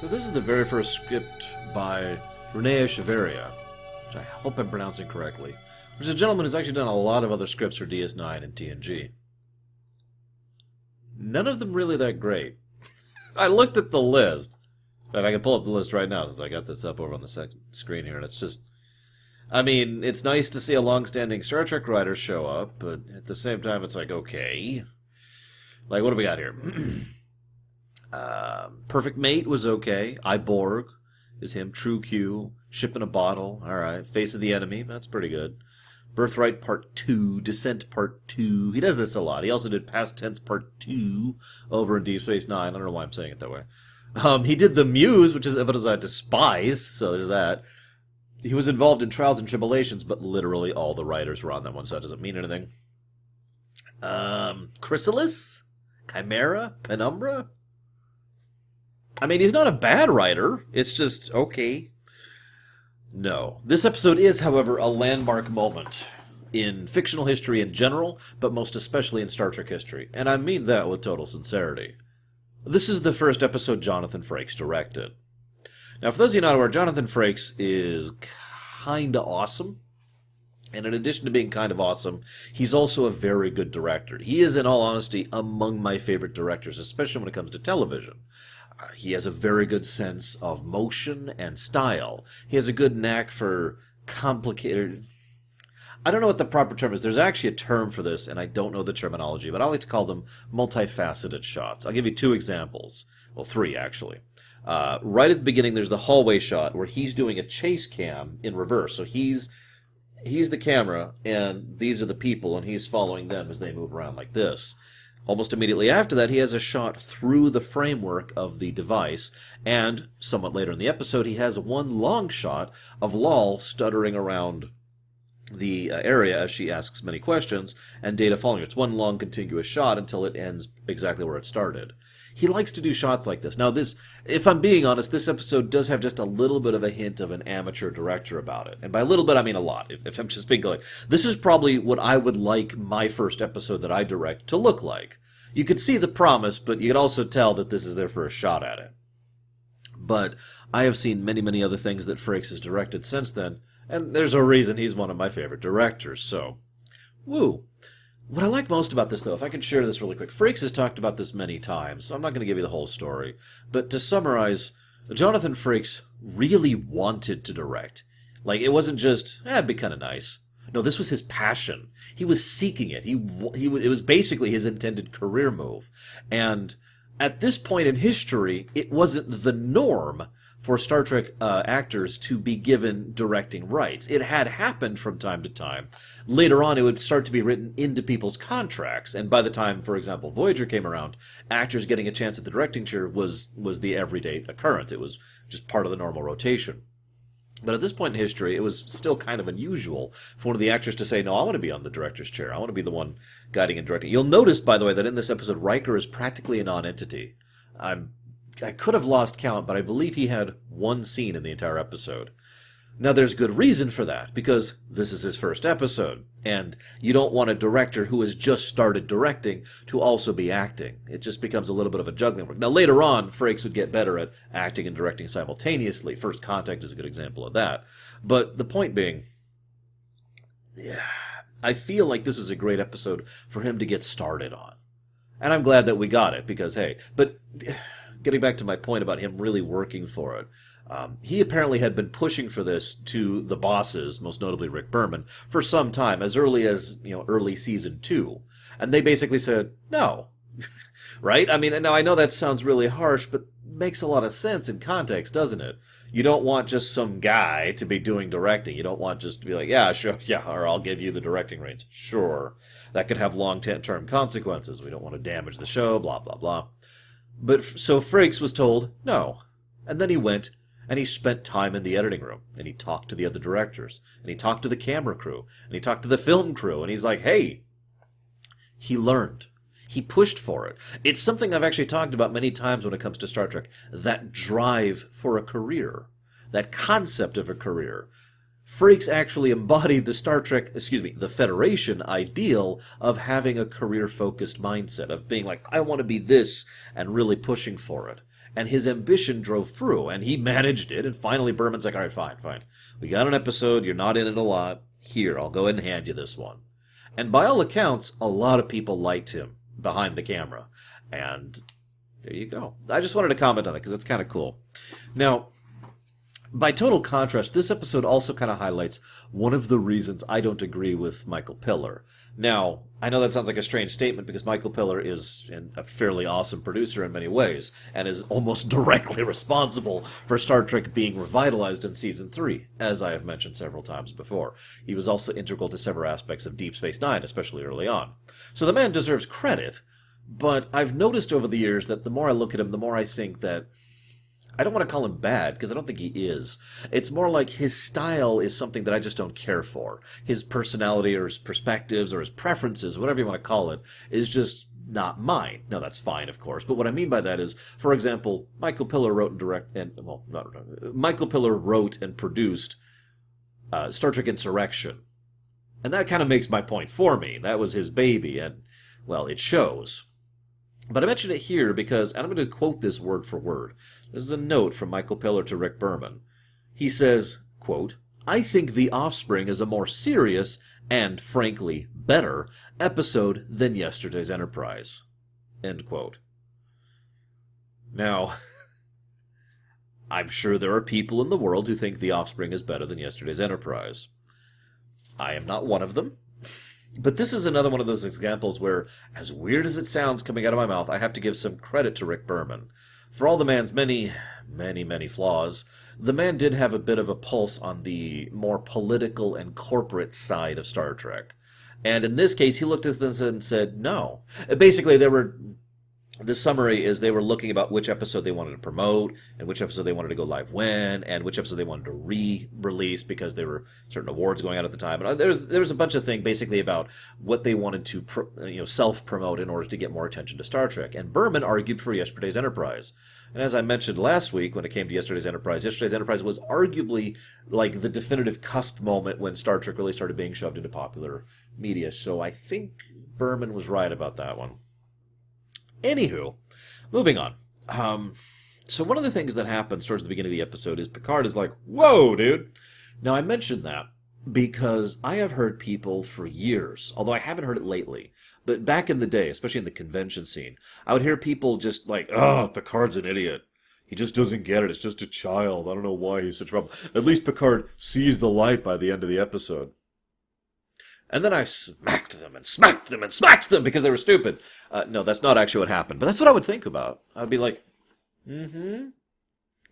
So this is the very first script by Rene Echevarria, which I hope I'm pronouncing correctly, which is a gentleman who's actually done a lot of other scripts for DS9 and TNG. None of them really that great. I looked at the list, and I can pull up the list right now since I got this up over on the second screen here, and it's just. I mean, it's nice to see a long-standing Star Trek writer show up, but at the same time, it's like, okay, like what do we got here? Um, Perfect Mate was okay. I Borg is him. True Q. Ship in a Bottle. All right. Face of the Enemy. That's pretty good. Birthright Part 2. Descent Part 2. He does this a lot. He also did Past Tense Part 2 over in Deep Space Nine. I don't know why I'm saying it that way. Um, he did The Muse, which is evidence I despise, so there's that. He was involved in Trials and Tribulations, but literally all the writers were on that one, so that doesn't mean anything. Um, Chrysalis? Chimera? Penumbra? I mean, he's not a bad writer. It's just okay. No. This episode is, however, a landmark moment in fictional history in general, but most especially in Star Trek history. And I mean that with total sincerity. This is the first episode Jonathan Frakes directed. Now, for those of you not aware, Jonathan Frakes is kinda awesome. And in addition to being kind of awesome, he's also a very good director. He is, in all honesty, among my favorite directors, especially when it comes to television. He has a very good sense of motion and style. He has a good knack for complicated. I don't know what the proper term is. There's actually a term for this, and I don't know the terminology, but I like to call them multifaceted shots. I'll give you two examples. Well, three, actually. Uh, right at the beginning, there's the hallway shot where he's doing a chase cam in reverse. So he's he's the camera, and these are the people, and he's following them as they move around like this. Almost immediately after that, he has a shot through the framework of the device, and somewhat later in the episode, he has one long shot of Lal stuttering around the uh, area as she asks many questions, and Data following. It's one long contiguous shot until it ends exactly where it started. He likes to do shots like this. Now, this, if I'm being honest, this episode does have just a little bit of a hint of an amateur director about it. And by a little bit, I mean a lot. If, if I'm just being like, this is probably what I would like my first episode that I direct to look like. You could see the promise, but you could also tell that this is their first shot at it. But I have seen many, many other things that Frakes has directed since then, and there's a reason he's one of my favorite directors, so. Woo. What I like most about this, though, if I can share this really quick, Frakes has talked about this many times, so I'm not going to give you the whole story. But to summarize, Jonathan Frakes really wanted to direct. Like, it wasn't just, eh, it'd be kind of nice. No, this was his passion. He was seeking it. He, he, it was basically his intended career move. And at this point in history, it wasn't the norm for Star Trek uh, actors to be given directing rights. It had happened from time to time. Later on, it would start to be written into people's contracts, and by the time, for example, Voyager came around, actors getting a chance at the directing chair was was the everyday occurrence. It was just part of the normal rotation. But at this point in history, it was still kind of unusual for one of the actors to say, No, I want to be on the director's chair. I want to be the one guiding and directing. You'll notice, by the way, that in this episode, Riker is practically a non-entity. I'm, I could have lost count, but I believe he had one scene in the entire episode. Now, there's good reason for that, because this is his first episode, and you don't want a director who has just started directing to also be acting. It just becomes a little bit of a juggling work. Now, later on, Frakes would get better at acting and directing simultaneously. First Contact is a good example of that. But the point being, yeah, I feel like this was a great episode for him to get started on. And I'm glad that we got it, because, hey, but getting back to my point about him really working for it, um, he apparently had been pushing for this to the bosses, most notably Rick Berman, for some time, as early as you know early season two, and they basically said no, right? I mean, now I know that sounds really harsh, but makes a lot of sense in context, doesn't it? You don't want just some guy to be doing directing. You don't want just to be like, yeah, sure, yeah, or I'll give you the directing reins. Sure, that could have long-term consequences. We don't want to damage the show. Blah blah blah. But so Frakes was told no, and then he went and he spent time in the editing room and he talked to the other directors and he talked to the camera crew and he talked to the film crew and he's like hey. He learned. He pushed for it. It's something i've actually talked about many times when it comes to star trek that drive for a career that concept of a career Frakes actually embodied the Star Trek, excuse me, the Federation ideal of having a career focused mindset, of being like, I want to be this, and really pushing for it. and his ambition drove through, and he managed it. And finally, Berman's like, "All right, fine, fine. We got an episode. You're not in it a lot. Here, I'll go ahead and hand you this one." And by all accounts, a lot of people liked him behind the camera, and there you go. I just wanted to comment on it because it's kind of cool. Now, by total contrast, this episode also kind of highlights one of the reasons I don't agree with Michael Piller. Now, I know that sounds like a strange statement because Michael Piller is a fairly awesome producer in many ways and is almost directly responsible for Star Trek being revitalized in season 3, as I have mentioned several times before. He was also integral to several aspects of Deep Space Nine, especially early on. So the man deserves credit, but I've noticed over the years that the more I look at him, the more I think that I don't want to call him bad because I don't think he is. It's more like his style is something that I just don't care for. His personality or his perspectives or his preferences, whatever you want to call it, is just not mine. Now that's fine, of course, but what I mean by that is, for example, Michael Piller wrote and direct and well, not Michael Piller wrote and produced uh, Star Trek Insurrection, and that kind of makes my point for me. That was his baby, and well, it shows. But I mention it here because, and I'm going to quote this word for word. This is a note from Michael Piller to Rick Berman. He says, quote, I think The Offspring is a more serious and, frankly, better episode than yesterday's Enterprise. End quote. Now, I'm sure there are people in the world who think The Offspring is better than yesterday's Enterprise. I am not one of them. But this is another one of those examples where, as weird as it sounds coming out of my mouth, I have to give some credit to Rick Berman. For all the man's many, many, many flaws, the man did have a bit of a pulse on the more political and corporate side of Star Trek. And in this case, he looked at this and said, no. Basically, there were the summary is they were looking about which episode they wanted to promote and which episode they wanted to go live when and which episode they wanted to re-release because there were certain awards going out at the time. And uh, there was there was a bunch of things basically about what they wanted to pro, you know self-promote in order to get more attention to Star Trek. And Berman argued for yesterday's Enterprise. And as I mentioned last week when it came to yesterday's Enterprise yesterday's Enterprise was arguably like the definitive cusp moment when Star Trek really started being shoved into popular media. So I think Berman was right about that one Anywho, moving on. Um, so one of the things that happens towards the beginning of the episode is Picard is like, "Whoa, dude!" Now I mentioned that because I have heard people for years, although I haven't heard it lately, but back in the day, especially in the convention scene, I would hear people just like, "Oh, Picard's an idiot." He just doesn't get it. It's just a child. I don't know why he's such a problem. At least Picard sees the light by the end of the episode. And then I smacked them and smacked them and smacked them because they were stupid. Uh, no, that's not actually what happened. But that's what I would think about. I'd be like, mm hmm.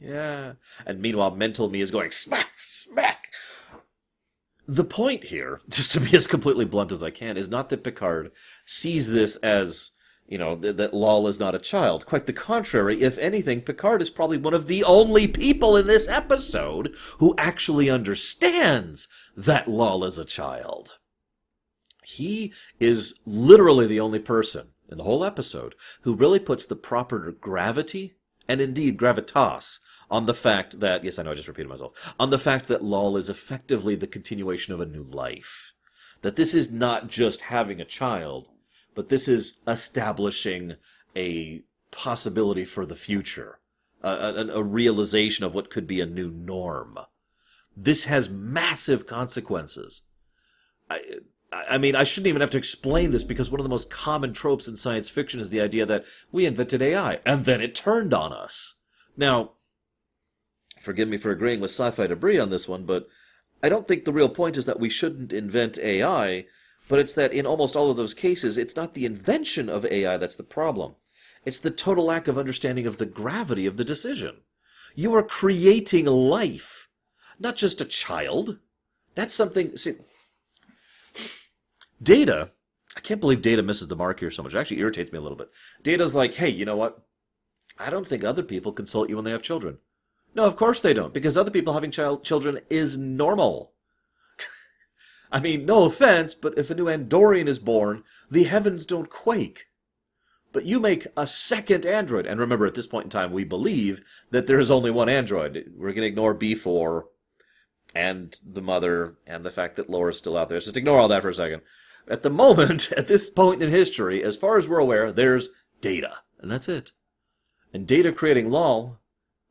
Yeah. And meanwhile, mental me is going, smack, smack. The point here, just to be as completely blunt as I can, is not that Picard sees this as, you know, th- that Lal is not a child. Quite the contrary. If anything, Picard is probably one of the only people in this episode who actually understands that Lal is a child. He is literally the only person in the whole episode who really puts the proper gravity and indeed gravitas on the fact that, yes, I know I just repeated myself, on the fact that Lal is effectively the continuation of a new life. That this is not just having a child, but this is establishing a possibility for the future, a, a, a realization of what could be a new norm. This has massive consequences. I, I mean, I shouldn't even have to explain this because one of the most common tropes in science fiction is the idea that we invented AI and then it turned on us. Now, forgive me for agreeing with sci fi debris on this one, but I don't think the real point is that we shouldn't invent AI, but it's that in almost all of those cases, it's not the invention of AI that's the problem. It's the total lack of understanding of the gravity of the decision. You are creating life, not just a child. That's something. See, Data, I can't believe Data misses the mark here so much. It actually irritates me a little bit. Data's like, hey, you know what? I don't think other people consult you when they have children. No, of course they don't, because other people having child children is normal. I mean, no offense, but if a new Andorian is born, the heavens don't quake. But you make a second android, and remember, at this point in time, we believe that there is only one android. We're going to ignore B4 and the mother and the fact that Lore's still out there. Just ignore all that for a second. At the moment, at this point in history, as far as we're aware, there's Data, and that's it. And Data creating Lal,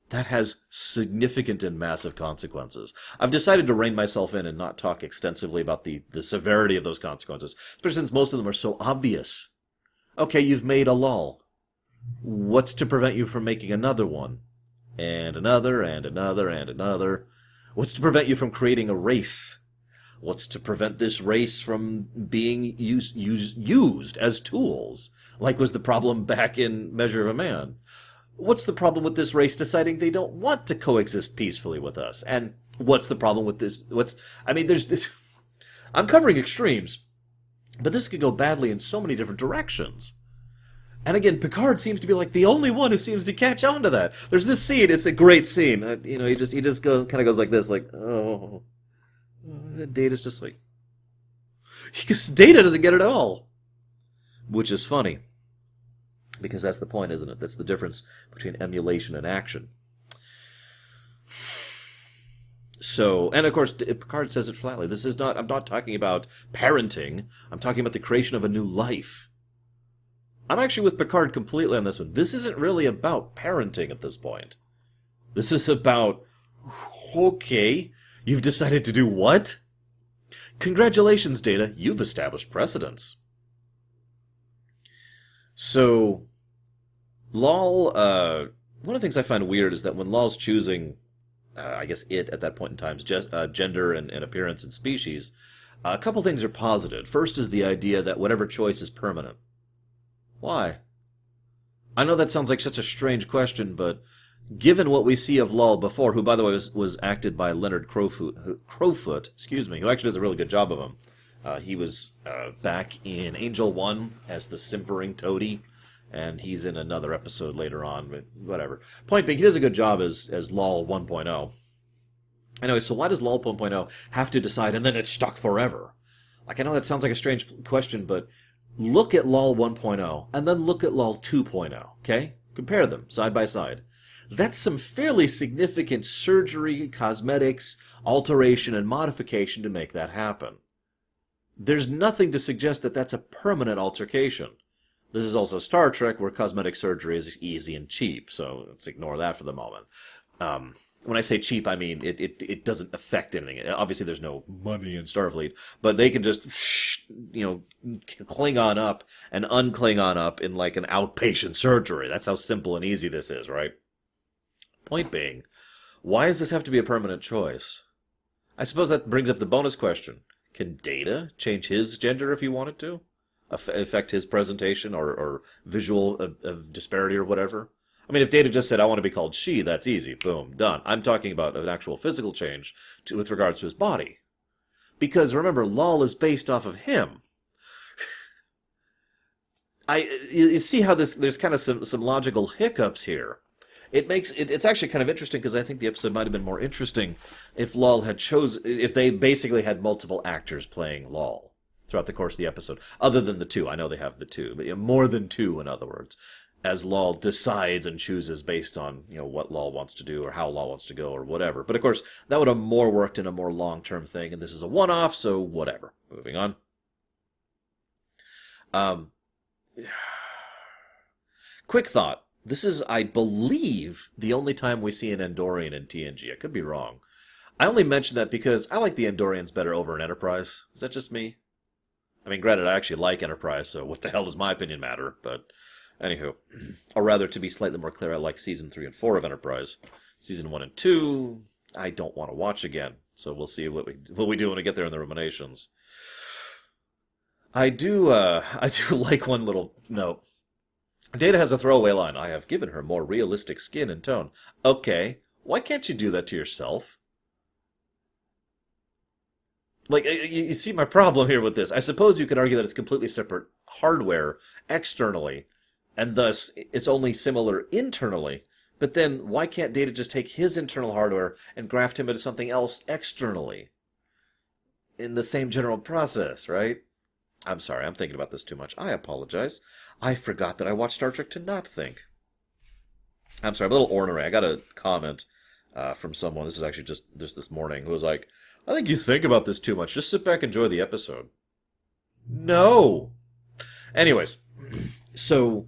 that has significant and massive consequences. I've decided to rein myself in and not talk extensively about the, the severity of those consequences, especially since most of them are so obvious. Okay, you've made a Lal. What's to prevent you from making another one? And another, and another, and another. What's to prevent you from creating a race? What's to prevent this race from being used, used, used as tools, like was the problem back in Measure of a Man? What's the problem with this race deciding they don't want to coexist peacefully with us? And what's the problem with this? What's, I mean, there's this, I'm covering extremes, but this could go badly in so many different directions. And again, Picard seems to be like the only one who seems to catch on to that. There's this scene; it's a great scene. Uh, you know, he just he just go kind of goes like this, like oh, Data's just like because Data doesn't get it at all, which is funny because that's the point, isn't it? That's the difference between emulation and action. So, and of course, Picard says it flatly. This is not. I'm not talking about parenting. I'm talking about the creation of a new life. I'm actually with Picard completely on this one. This isn't really about parenting at this point. This is about, okay, you've decided to do what? Congratulations, Data, you've established precedence. So, Lal, uh, one of the things I find weird is that when Lal's choosing, uh, I guess it at that point in time, just, uh, gender and, and, appearance and species, a couple things are posited. First is the idea that whatever choice is permanent. Why? I know that sounds like such a strange question, but given what we see of Lal before, who by the way was, was acted by Leonard Crofoot, Crofoot, excuse me, who actually does a really good job of him. Uh, he was uh, back in Angel One as the simpering toady, and he's in another episode later on. But whatever. Point being, he does a good job as as Lal 1.0. Anyway, so why does Lal 1.0 have to decide and then it's stuck forever? Like I know that sounds like a strange question, but look at Lal 1.0 and then look at Lal 2.0, okay? Compare them side by side. That's some fairly significant surgery, cosmetics, alteration, and modification to make that happen. There's nothing to suggest that that's a permanent altercation. This is also Star Trek, where cosmetic surgery is easy and cheap, so let's ignore that for the moment. Um, when I say cheap, I mean it, it, it doesn't affect anything. Obviously, there's no money in Starfleet, but they can just, you know, Klingon up and uncling on up in like an outpatient surgery. That's how simple and easy this is, right? Point being, why does this have to be a permanent choice? I suppose that brings up the bonus question. Can Data change his gender if he wanted to? Affect his presentation or, or visual uh, uh, disparity or whatever? I mean, if Data just said, I want to be called she, that's easy. Boom, done. I'm talking about an actual physical change to, with regards to his body. Because remember, Lal is based off of him. I you see how this there's kind of some some logical hiccups here. It makes it, it's actually kind of interesting because I think the episode might have been more interesting if Lal had chose if they basically had multiple actors playing Lal throughout the course of the episode, other than the two. I know they have the two, but you know, more than two, in other words as Lal decides and chooses based on you know what Lal wants to do or how Lal wants to go or whatever. But of course, that would have more worked in a more long term thing, and this is a one off, so whatever. Moving on. Um, quick thought. This is, I believe, the only time we see an Andorian in TNG. I could be wrong. I only mention that because I like the Andorians better over in Enterprise. Is that just me? I mean, granted, I actually like Enterprise, so what the hell does my opinion matter? But Anywho, or rather, to be slightly more clear, I like season three and four of Enterprise. Season one and two, I don't want to watch again. So we'll see what we what we do when we get there in the ruminations. I do uh, I do like one little note. Data has a throwaway line. I have given her more realistic skin and tone. Okay, why can't you do that to yourself? Like, you see my problem here with this. I suppose you could argue that it's completely separate hardware externally, and thus it's only similar internally. But then why can't Data just take his internal hardware and graft him into something else externally? In the same general process, right? I'm sorry, I'm thinking about this too much. I apologize. I forgot that I watched Star Trek to not think. I'm sorry, I'm a little ornery. I got a comment uh, from someone. This is actually just just this morning who was like, "I think you think about this too much. Just sit back, and enjoy the episode." No. Anyways, so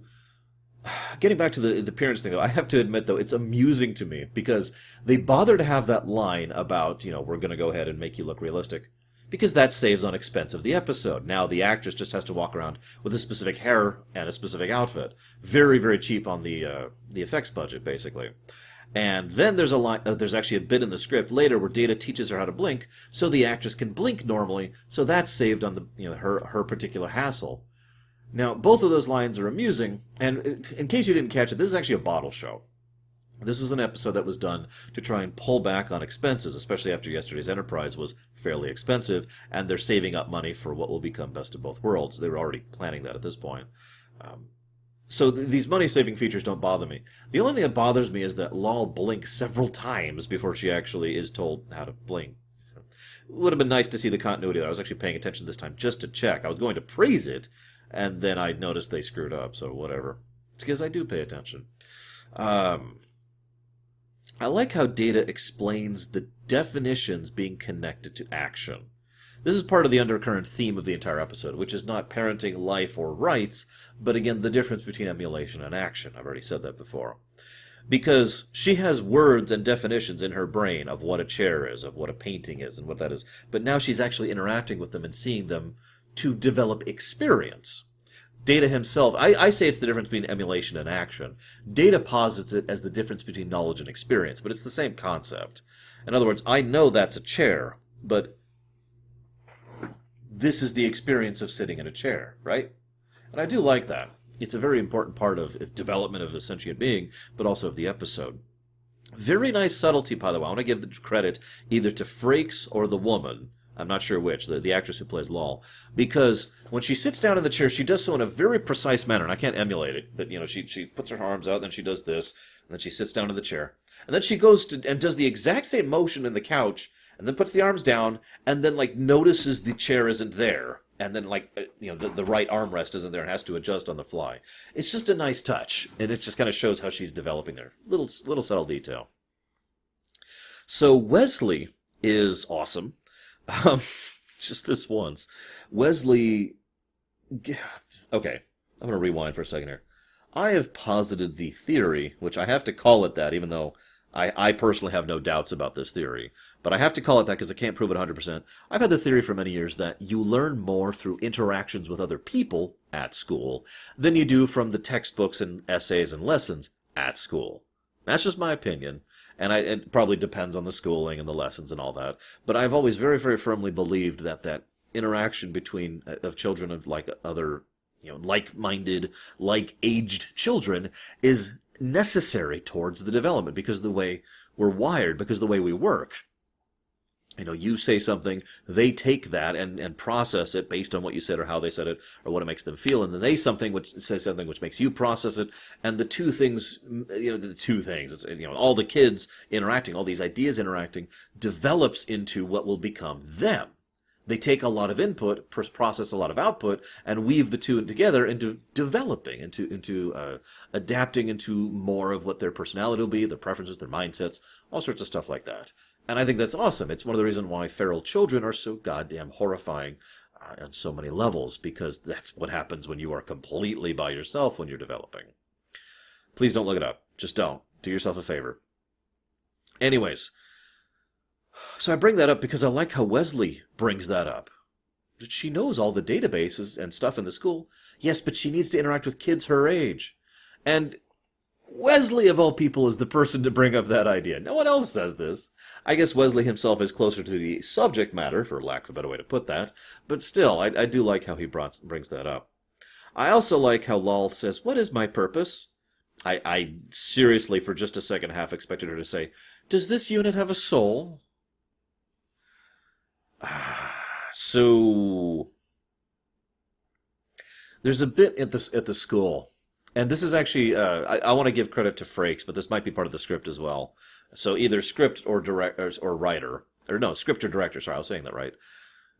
getting back to the the parents thing though, I have to admit though it's amusing to me because they bother to have that line about you know we're going to go ahead and make you look realistic because that saves on expense of the episode. Now the actress just has to walk around with a specific hair and a specific outfit, very very cheap on the uh, the effects budget basically. And then there's a line, uh, there's actually a bit in the script later where Data teaches her how to blink, so the actress can blink normally. So that's saved on the you know her her particular hassle. Now both of those lines are amusing, and in case you didn't catch it, this is actually a bottle show. This is an episode that was done to try and pull back on expenses, especially after yesterday's Enterprise was fairly expensive, and they're saving up money for what will become Best of Both Worlds. They were already planning that at this point. Um, so th- these money saving features don't bother me. The only thing that bothers me is that Lal blinks several times before she actually is told how to blink. So, it would have been nice to see the continuity. I was actually paying attention this time just to check. I was going to praise it, and then I noticed they screwed up, so whatever. It's because I do pay attention. Um, I like how Data explains the definitions being connected to action. This is part of the undercurrent theme of the entire episode, which is not parenting life or rights, but again, the difference between emulation and action. I've already said that before. Because she has words and definitions in her brain of what a chair is, of what a painting is, and what that is, but now she's actually interacting with them and seeing them to develop experience. Data himself, I, I say it's the difference between emulation and action. Data posits it as the difference between knowledge and experience, but it's the same concept. In other words, I know that's a chair, but this is the experience of sitting in a chair, right? And I do like that. It's a very important part of development of a sentient being, but also of the episode. Very nice subtlety, by the way. I want to give the credit either to Frakes or the woman. I'm not sure which, the, the actress who plays Lal. Because when she sits down in the chair, she does so in a very precise manner, and I can't emulate it, but, you know, she, she puts her arms out, and then she does this, and then she sits down in the chair. And then she goes to, and does the exact same motion in the couch, and then puts the arms down, and then like notices the chair isn't there, and then like uh, you know the, the right armrest isn't there and has to adjust on the fly. It's just a nice touch, and it just kind of shows how she's developing there. Little little subtle detail. So Wesley is awesome. Um, just this once, Wesley. Okay, I'm gonna rewind for a second here. I have posited the theory, which I have to call it that, even though I, I personally have no doubts about this theory, but I have to call it that because I can't prove it 100%. I've had the theory for many years that you learn more through interactions with other people at school than you do from the textbooks and essays and lessons at school. That's just my opinion, and I, it probably depends on the schooling and the lessons and all that. But I've always very, very firmly believed that that interaction between uh, of children of like other you know like-minded like-aged children is necessary towards the development because the way we're wired, because the way we work. You know, you say something, they take that and, and process it based on what you said or how they said it or what it makes them feel, and then they something which says something which makes you process it, and the two things, you know, the two things, it's, you know, all the kids interacting, all these ideas interacting, develops into what will become them. They take a lot of input, process a lot of output, and weave the two together into developing, into into uh, adapting into more of what their personality will be, their preferences, their mindsets, all sorts of stuff like that. And I think that's awesome. It's one of the reasons why feral children are so goddamn horrifying uh, on so many levels, because that's what happens when you are completely by yourself when you're developing. Please don't look it up. Just don't. Do yourself a favor. Anyways, so I bring that up because I like how Wesley brings that up. She knows all the databases and stuff in the school. Yes, but she needs to interact with kids her age. And Wesley, of all people, is the person to bring up that idea. No one else says this. I guess Wesley himself is closer to the subject matter, for lack of a better way to put that. But still, I, I do like how he brought, brings that up. I also like how Lal says, What is my purpose? I, I seriously, for just a second, half expected her to say, Does this unit have a soul? Ah so there's a bit at this at the school, and this is actually uh, I, I want to give credit to Frakes, but this might be part of the script as well. So either script or director or writer, or no, script or director. Sorry, I was saying that right.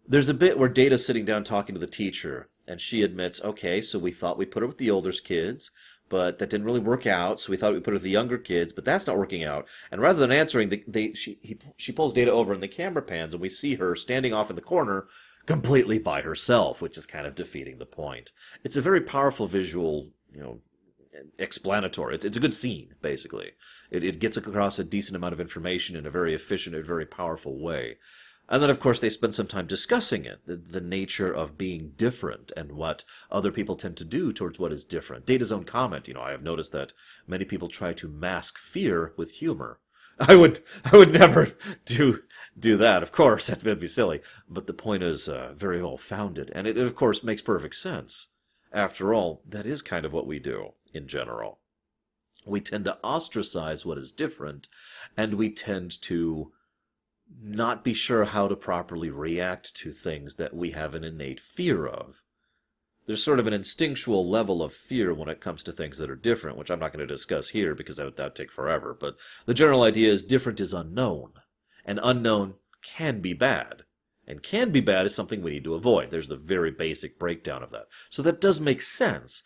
There's a bit where Data's sitting down talking to the teacher, and she admits, "Okay, so we thought we put her with the older kids, but that didn't really work out. So we thought we'd put her with the younger kids, but that's not working out. And rather than answering, they, they she he, she pulls Data over and the camera pans, and we see her standing off in the corner, completely by herself, which is kind of defeating the point. It's a very powerful visual, you know, explanatory. It's, it's a good scene, basically. It, it gets across a decent amount of information in a very efficient and very powerful way. And then, of course, they spend some time discussing it, the, the nature of being different and what other people tend to do towards what is different. Data's own comment, you know, I have noticed that many people try to mask fear with humor. I would, I would never do, do that. Of course, that would be silly. But the point is uh, very well founded, and it, it, of course, makes perfect sense. After all, that is kind of what we do in general. We tend to ostracize what is different, and we tend to not be sure how to properly react to things that we have an innate fear of. There's sort of an instinctual level of fear when it comes to things that are different, which I'm not going to discuss here because that would, that would take forever. But the general idea is different is unknown, and unknown can be bad and can be bad is something we need to avoid. There's the very basic breakdown of that. So that does make sense.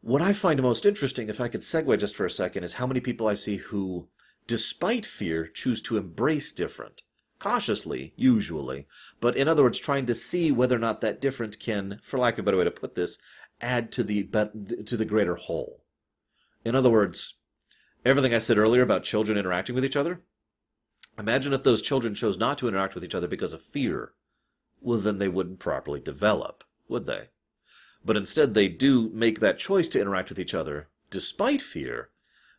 What I find most interesting, if I could segue just for a second, is how many people I see who, despite fear, choose to embrace different. Cautiously, usually, but in other words, trying to see whether or not that different can, for lack of a better way to put this, add to the to the greater whole. In other words, everything I said earlier about children interacting with each other, Imagine if those children chose not to interact with each other because of fear. Well, then they wouldn't properly develop, would they? But instead, they do make that choice to interact with each other despite fear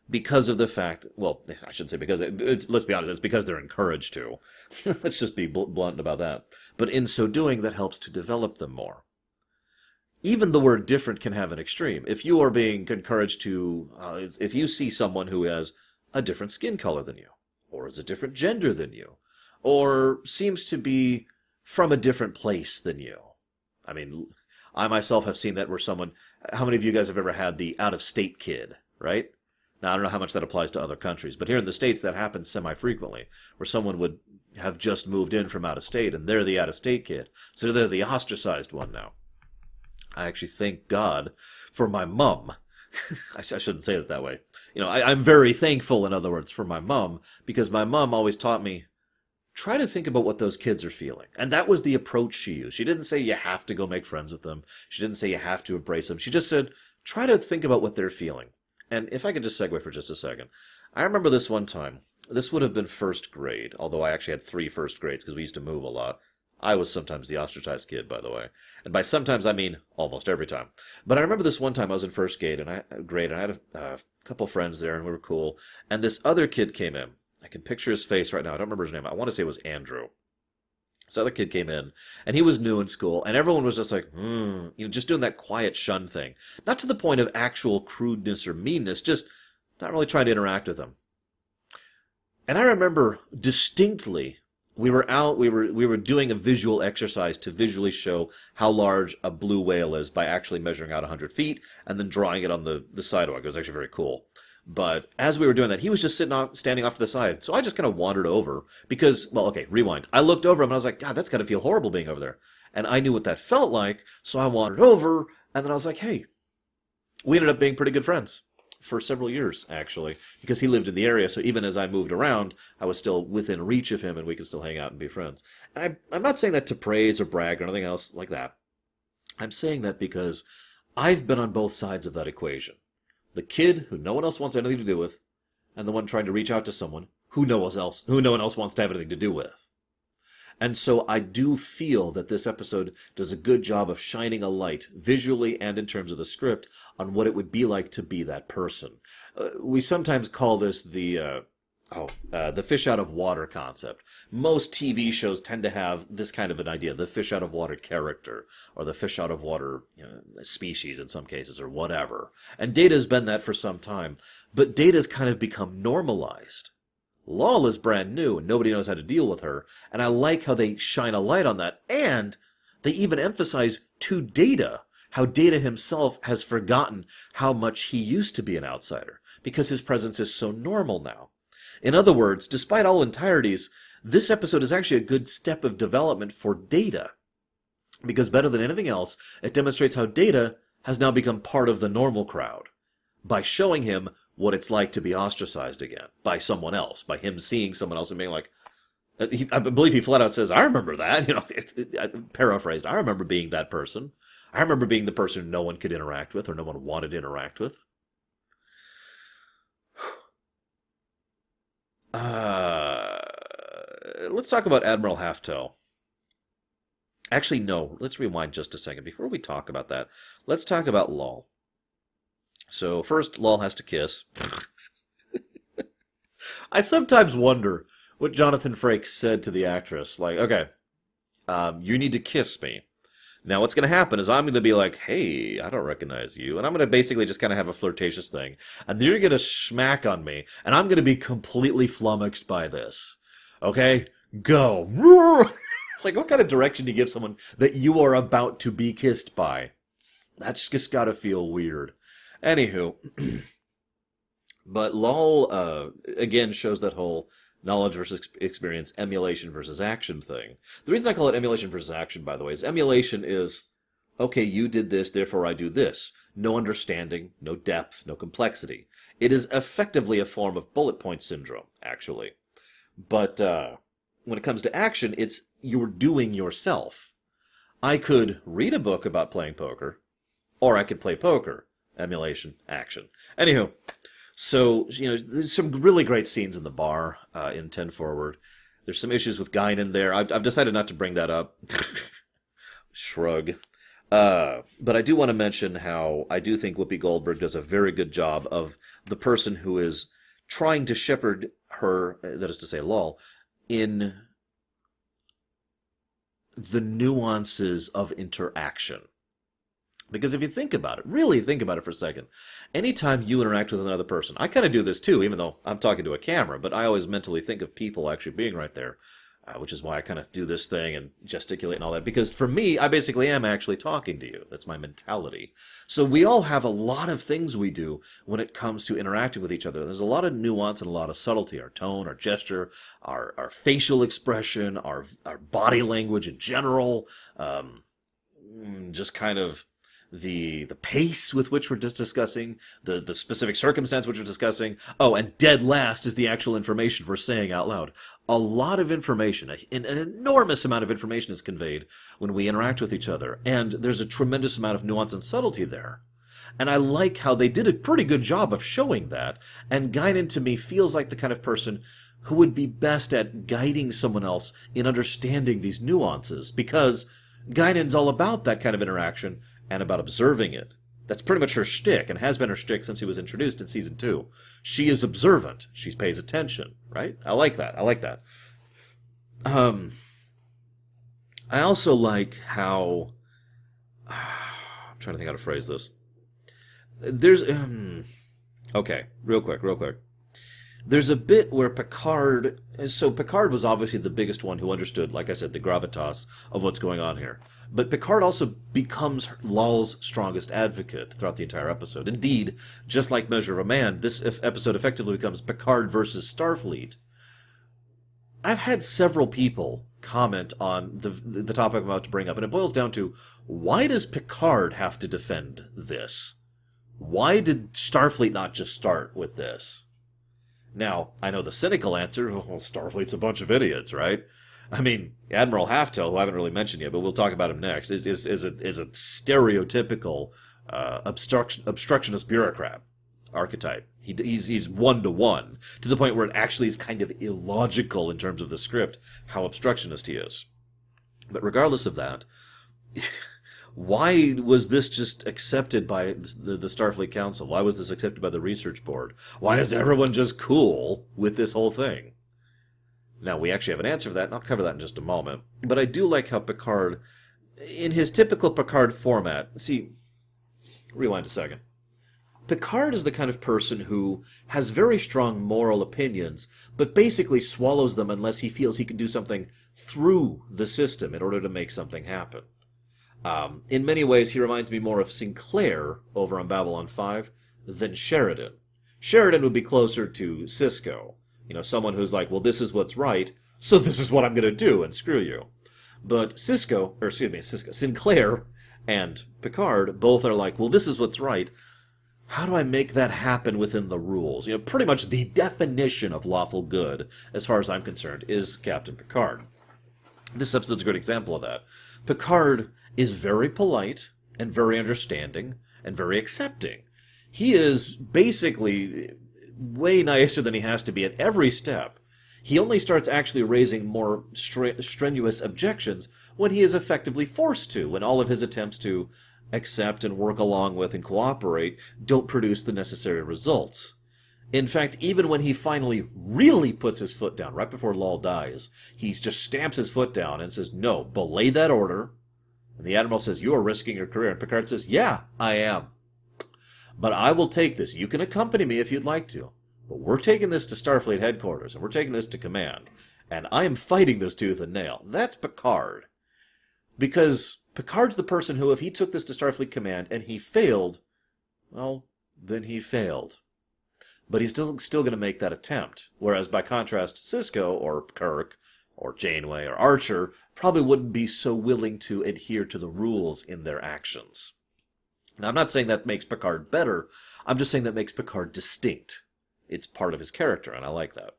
because of the fact, well, I shouldn't say because, it's, let's be honest, it's because they're encouraged to. let's just be bl- blunt about that. But in so doing, that helps to develop them more. Even the word different can have an extreme. If you are being encouraged to, uh, if you see someone who has a different skin color than you, or is a different gender than you, or seems to be from a different place than you. I mean, I myself have seen that where someone, how many of you guys have ever had the out of state kid, right? Now, I don't know how much that applies to other countries, but here in the States, that happens semi frequently, where someone would have just moved in from out of state and they're the out of state kid. So they're the ostracized one now. I actually thank God for my mum I, I, shouldn't say it that way. You know, I, I'm very thankful, in other words, for my mom because my mom always taught me try to think about what those kids are feeling. And that was the approach she used. She didn't say you have to go make friends with them. She didn't say you have to embrace them. She just said try to think about what they're feeling. And if I could just segue for just a second, I remember this one time. This would have been first grade, although I actually had three first grades because we used to move a lot. I was sometimes the ostracized kid, by the way. And by sometimes, I mean almost every time. But I remember this one time I was in first grade, and I grade, and I had a couple friends there, and we were cool. And this other kid came in. I can picture his face right now. I don't remember his name. I want to say it was Andrew. This other kid came in, and he was new in school, and everyone was just like, hmm, you know, just doing that quiet shun thing. Not to the point of actual crudeness or meanness, just not really trying to interact with him. And I remember distinctly we were out we were we were doing a visual exercise to visually show how large a blue whale is by actually measuring out 100 feet and then drawing it on the the sidewalk. It was actually very cool. But as we were doing that he was just sitting off standing off to the side. So i just kind of wandered over because well okay rewind. I looked over him and i was like god that's got to feel horrible being over there. And i knew what that felt like so i wandered over and then i was like hey we ended up being pretty good friends for several years, actually, because he lived in the area. So even as I moved around, I was still within reach of him and we could still hang out and be friends. And I, I'm not saying that to praise or brag or anything else like that. I'm saying that because I've been on both sides of that equation. The kid who no one else wants anything to do with, and the one trying to reach out to someone who no one else who no one else wants to have anything to do with. And so I do feel that this episode does a good job of shining a light, visually and in terms of the script, on what it would be like to be that person. Uh, we sometimes call this the, uh, oh, uh, the fish out of water concept. Most TV shows tend to have this kind of an idea, the fish out of water character, or the fish out of water you know, species in some cases, or whatever. And Data's been that for some time, but Data's kind of become normalized. Lal is brand new and nobody knows how to deal with her. And I like how they shine a light on that. And they even emphasize to Data how Data himself has forgotten how much he used to be an outsider because his presence is so normal now. In other words, despite all entireties, this episode is actually a good step of development for Data. Because better than anything else, it demonstrates how Data has now become part of the normal crowd by showing him what it's like to be ostracized again by someone else, by him seeing someone else and being like, uh, I believe he flat out says, "I remember that." You know, it's, it, I, paraphrased. I remember being that person. I remember being the person no one could interact with or no one wanted to interact with. Uh, let's talk about Admiral Haftel. Actually, no. Let's rewind just a second before we talk about that. Let's talk about Lal. So first, Lal has to kiss. I sometimes wonder what Jonathan Frakes said to the actress. Like, okay, um, you need to kiss me. Now, what's going to happen is I'm going to be like, hey, I don't recognize you. And I'm going to basically just kind of have a flirtatious thing. And you're going to smack on me. And I'm going to be completely flummoxed by this. Okay? Go. like, what kind of direction do you give someone that you are about to be kissed by? That's just got to feel weird. Anywho. but Lal, uh, again, shows that whole knowledge versus experience, emulation versus action thing. The reason I call it emulation versus action, by the way, is emulation is okay, you did this, therefore I do this. No understanding, no depth, no complexity. It is effectively a form of bullet point syndrome, actually. But uh, when it comes to action, it's you're doing yourself. I could read a book about playing poker, or I could play poker. Emulation, action. Anywho, so, you know, there's some really great scenes in the bar uh, in 10 Forward. There's some issues with Guinan there. I've, I've decided not to bring that up. Shrug. Uh, but I do want to mention how I do think Whoopi Goldberg does a very good job of the person who is trying to shepherd her, that is to say, Lal, in the nuances of interaction. Because if you think about it, really think about it for a second, anytime you interact with another person, I kind of do this too, even though I'm talking to a camera, but I always mentally think of people actually being right there, uh, which is why I kind of do this thing and gesticulate and all that. Because for me, I basically am actually talking to you. That's my mentality. So we all have a lot of things we do when it comes to interacting with each other. There's a lot of nuance and a lot of subtlety. Our tone, our gesture, our, our facial expression, our, our body language in general, um, mm, just kind of the the pace with which we're just discussing, the the specific circumstance which we're discussing. Oh, and dead last is the actual information we're saying out loud. A lot of information, an, an enormous amount of information is conveyed when we interact with each other, and there's a tremendous amount of nuance and subtlety there. And I like how they did a pretty good job of showing that. And Guinan to me feels like the kind of person who would be best at guiding someone else in understanding these nuances because Guinan's all about that kind of interaction and about observing it. That's pretty much her shtick, and has been her shtick since he was introduced in season two. She is observant. She pays attention, right? I like that. I like that. Um, I also like how. I'm trying to think how to phrase this. There's. Um, okay, real quick, real quick. There's a bit where Picard. So Picard was obviously the biggest one who understood, like I said, the gravitas of what's going on here. But Picard also becomes Lal's strongest advocate throughout the entire episode. Indeed, just like Measure of a Man, this episode effectively becomes Picard versus Starfleet. I've had several people comment on the the topic I'm about to bring up, and it boils down to why does Picard have to defend this? Why did Starfleet not just start with this? Now, I know the cynical answer, oh, well, Starfleet's a bunch of idiots, right? I mean, Admiral Haftel, who I haven't really mentioned yet, but we'll talk about him next, is is, is a is a stereotypical uh, obstruction, obstructionist bureaucrat archetype. He, he's he's one to one to the point where it actually is kind of illogical in terms of the script how obstructionist he is. But regardless of that, why was this just accepted by the, the Starfleet Council? Why was this accepted by the research board? Why is everyone just cool with this whole thing? Now, we actually have an answer for that, and I'll cover that in just a moment. But I do like how Picard, in his typical Picard format, see, rewind a second. Picard is the kind of person who has very strong moral opinions, but basically swallows them unless he feels he can do something through the system in order to make something happen. Um, in many ways, he reminds me more of Sinclair over on Babylon 5 than Sheridan. Sheridan would be closer to Sisko, you know, someone who's like, well, this is what's right, so this is what I'm going to do, and screw you. But Sisko, or excuse me, Sisko, Sinclair and Picard both are like, well, this is what's right. How do I make that happen within the rules? You know, pretty much the definition of lawful good, as far as I'm concerned, is Captain Picard. This episode's a good example of that. Picard is very polite and very understanding and very accepting. He is basically way nicer than he has to be at every step. He only starts actually raising more stre- strenuous objections when he is effectively forced to, when all of his attempts to accept and work along with and cooperate don't produce the necessary results. In fact, even when he finally really puts his foot down, right before Lal dies, he just stamps his foot down and says, No, belay that order. And the Admiral says, You are risking your career. And Picard says, Yeah, I am. But I will take this. You can accompany me if you'd like to. But we're taking this to Starfleet headquarters, and we're taking this to command. And I am fighting this tooth and nail. That's Picard. Because Picard's the person who, if he took this to Starfleet command and he failed, well, then he failed. But he's still, still going to make that attempt. Whereas, by contrast, Sisko or Kirk or Janeway or Archer probably wouldn't be so willing to adhere to the rules in their actions. Now, I'm not saying that makes Picard better. I'm just saying that makes Picard distinct. It's part of his character, and I like that.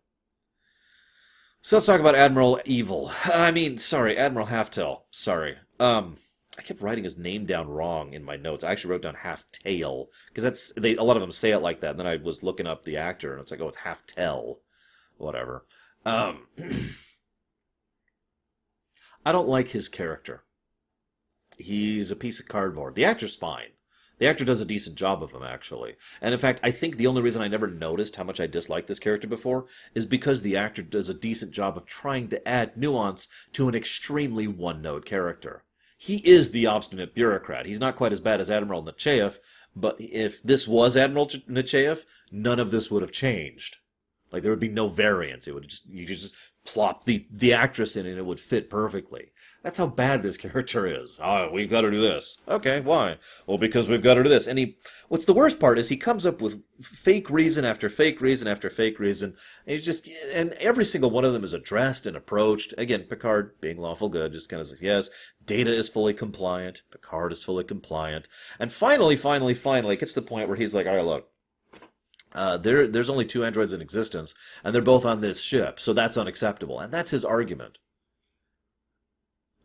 So let's talk about Admiral Evil. I mean, sorry, Admiral Halftail. Sorry. Um, I kept writing his name down wrong in my notes. I actually wrote down half tail because that's they. A lot of them say it like that. And then I was looking up the actor, and it's like, oh, it's half tell, whatever. Um, I don't like his character. He's a piece of cardboard. The actor's fine. The actor does a decent job of him, actually. And in fact, I think the only reason I never noticed how much I disliked this character before is because the actor does a decent job of trying to add nuance to an extremely one note character. He is the obstinate bureaucrat. He's not quite as bad as Admiral Nechayev, but if this was Admiral Nechayev, none of this would have changed. Like there would be no variance. It would just you just plop the the actress in and it would fit perfectly. That's how bad this character is. Oh, we've got to do this. Okay, why? Well, because we've got to do this. And he, what's the worst part is he comes up with fake reason after fake reason after fake reason. And he's just, and every single one of them is addressed and approached. Again, Picard being lawful good, just kind of says, yes, Data is fully compliant. Picard is fully compliant. And finally, finally, finally, it gets to the point where he's like, all right, look, uh, there, there's only two androids in existence, and they're both on this ship, so that's unacceptable. And that's his argument.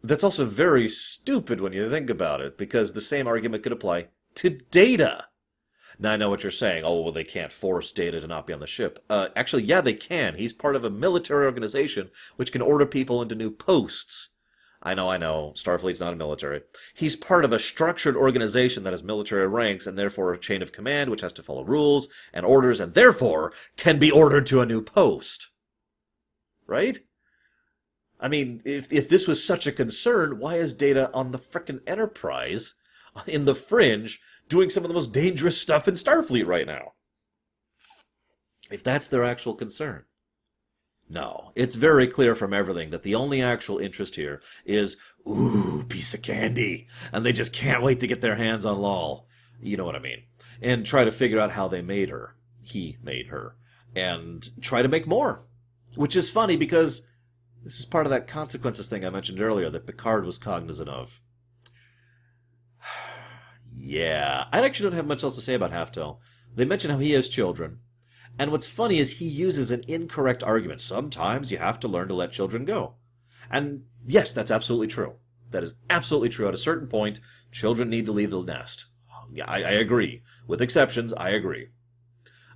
That's also very stupid when you think about it, because the same argument could apply to Data. Now I know what you're saying. Oh, well, they can't force Data to not be on the ship. Uh, actually, yeah, they can. He's part of a military organization which can order people into new posts. I know, I know. Starfleet's not a military. He's part of a structured organization that has military ranks and therefore a chain of command which has to follow rules and orders and therefore can be ordered to a new post. Right? I mean, if, if this was such a concern, why is Data on the frickin' Enterprise in the fringe doing some of the most dangerous stuff in Starfleet right now? If that's their actual concern. No, it's very clear from everything that the only actual interest here is, ooh, piece of candy. And they just can't wait to get their hands on Lal. You know what I mean. And try to figure out how they made her. He made her. And try to make more. Which is funny because this is part of that consequences thing I mentioned earlier that Picard was cognizant of. yeah, I actually don't have much else to say about Halftail. They mention how he has children. And what's funny is he uses an incorrect argument. Sometimes you have to learn to let children go. And yes, that's absolutely true. That is absolutely true. At a certain point, children need to leave the nest. Yeah, I, I agree. With exceptions, I agree.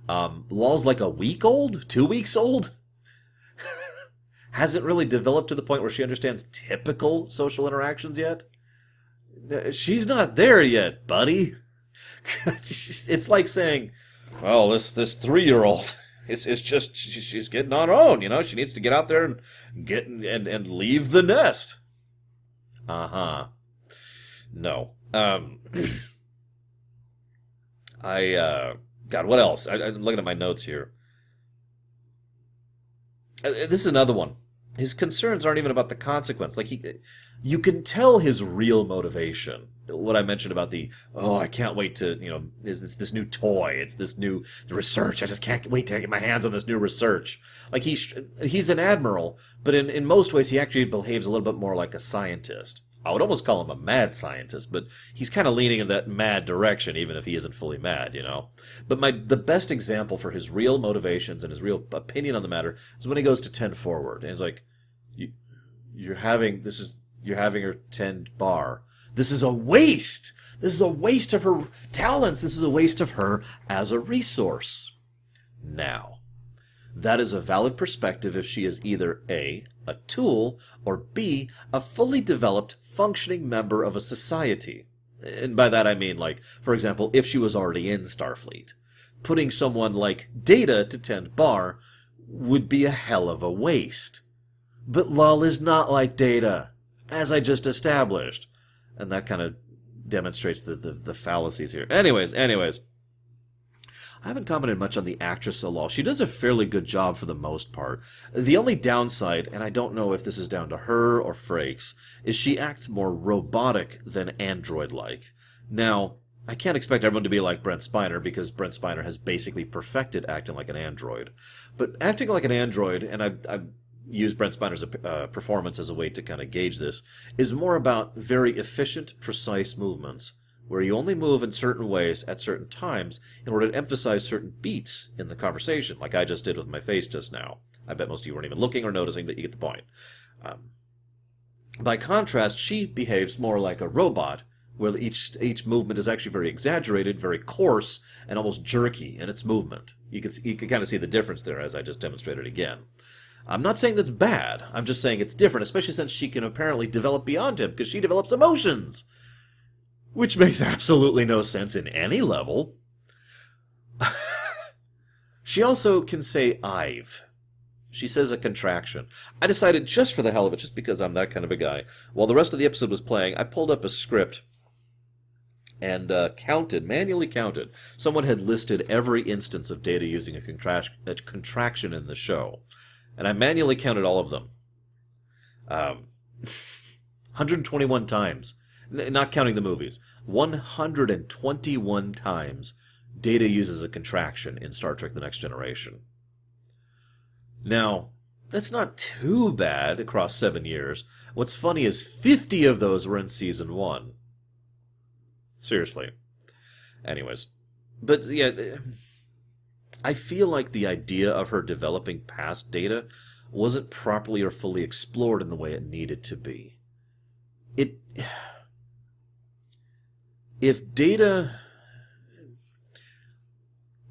Um, Lal's like a week old? Two weeks old? Hasn't really developed to the point where she understands typical social interactions yet? She's not there yet, buddy. it's like saying, well, this this three year old is is just she's getting on her own. You know, she needs to get out there and get and and leave the nest. Uh huh. No. Um. I uh. God, what else? I, I'm looking at my notes here. Uh, this is another one. His concerns aren't even about the consequence. Like he, you can tell his real motivation. What I mentioned about the oh, I can't wait to you know is this this new toy? It's this new research. I just can't wait to get my hands on this new research. Like he's he's an admiral, but in in most ways he actually behaves a little bit more like a scientist. I would almost call him a mad scientist, but he's kind of leaning in that mad direction, even if he isn't fully mad, you know. But my the best example for his real motivations and his real opinion on the matter is when he goes to ten forward and he's like, you, "You're having this is you're having her tend bar. This is a waste. This is a waste of her talents. This is a waste of her as a resource. Now, That is a valid perspective if she is either A, a tool, or B, a fully developed, functioning member of a society. And by that I mean, like, for example, if she was already in Starfleet. Putting someone like Data to tend bar would be a hell of a waste. But Lal is not like Data, as I just established. And that kind of demonstrates the, the, the fallacies here. Anyways, anyways. I haven't commented much on the actress at all. She does a fairly good job for the most part. The only downside, and I don't know if this is down to her or Frakes, is she acts more robotic than android-like. Now, I can't expect everyone to be like Brent Spiner because Brent Spiner has basically perfected acting like an android. But acting like an android, and I, I use Brent Spiner's uh, performance as a way to kind of gauge this, is more about very efficient, precise movements where you only move in certain ways at certain times in order to emphasize certain beats in the conversation, like I just did with my face just now. I bet most of you weren't even looking or noticing, but you get the point. Um, by contrast, she behaves more like a robot, where each each movement is actually very exaggerated, very coarse, and almost jerky in its movement. You can you can kind of see the difference there, as I just demonstrated again. I'm not saying that's bad. I'm just saying it's different, especially since she can apparently develop beyond him because she develops emotions which makes absolutely no sense in any level. she also can say I've. She says a contraction. I decided just for the hell of it, just because I'm that kind of a guy, while the rest of the episode was playing, I pulled up a script and uh, counted, manually counted. Someone had listed every instance of data using a, a contraction in the show. And I manually counted all of them. Um, 121 times not counting the movies, 121 times Data uses a contraction in Star Trek The Next Generation. Now, that's not too bad across seven years. What's funny is 50 of those were in season one. Seriously. Anyways. But yeah, I feel like the idea of her developing past data wasn't properly or fully explored in the way it needed to be. It if data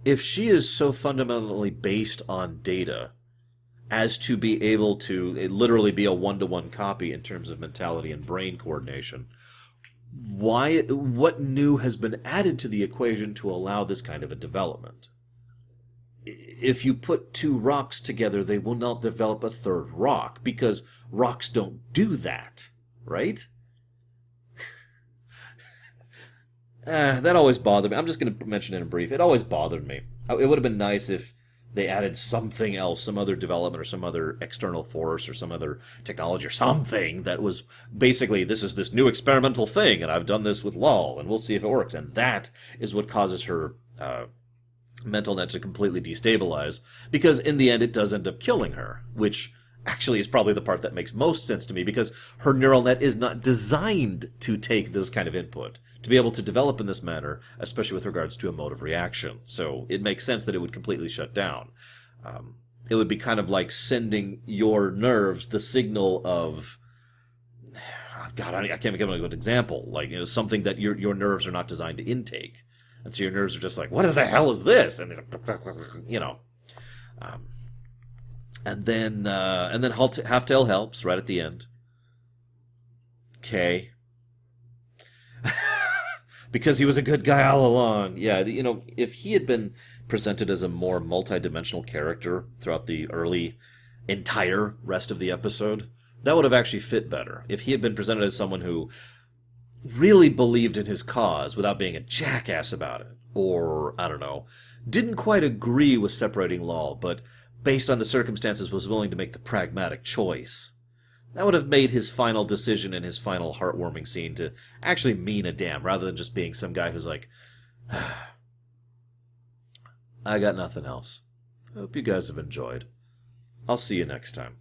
if she is so fundamentally based on data as to be able to literally be a one-to-one copy in terms of mentality and brain coordination why what new has been added to the equation to allow this kind of a development? If you put two rocks together they will not develop a third rock because rocks don't do that right Uh, that always bothered me. I'm just going to mention it in brief. It always bothered me. It would have been nice if they added something else, some other development or some other external force or some other technology or something that was basically this is this new experimental thing, and I've done this with Lal, and we'll see if it works. And that is what causes her uh, mental net to completely destabilize, because in the end, it does end up killing her, which actually is probably the part that makes most sense to me because her neural net is not designed to take this kind of input to be able to develop in this manner, especially with regards to emotive reaction. So it makes sense that it would completely shut down. Um, it would be kind of like sending your nerves the signal of God, I can't give a good example. Like you know, something that your your nerves are not designed to intake, and so your nerves are just like, "What the hell is this?" And you know, um, and then uh, and then Halftail helps right at the end. Okay, because he was a good guy all along. Yeah, you know, if he had been presented as a more multi-dimensional character throughout the early entire rest of the episode, that would have actually fit better. If he had been presented as someone who really believed in his cause without being a jackass about it, or I don't know, didn't quite agree with separating Lal, but based on the circumstances was willing to make the pragmatic choice. That would have made his final decision and his final heartwarming scene to actually mean a damn, rather than just being some guy who's like, I got nothing else. I Hope you guys have enjoyed. I'll see you next time.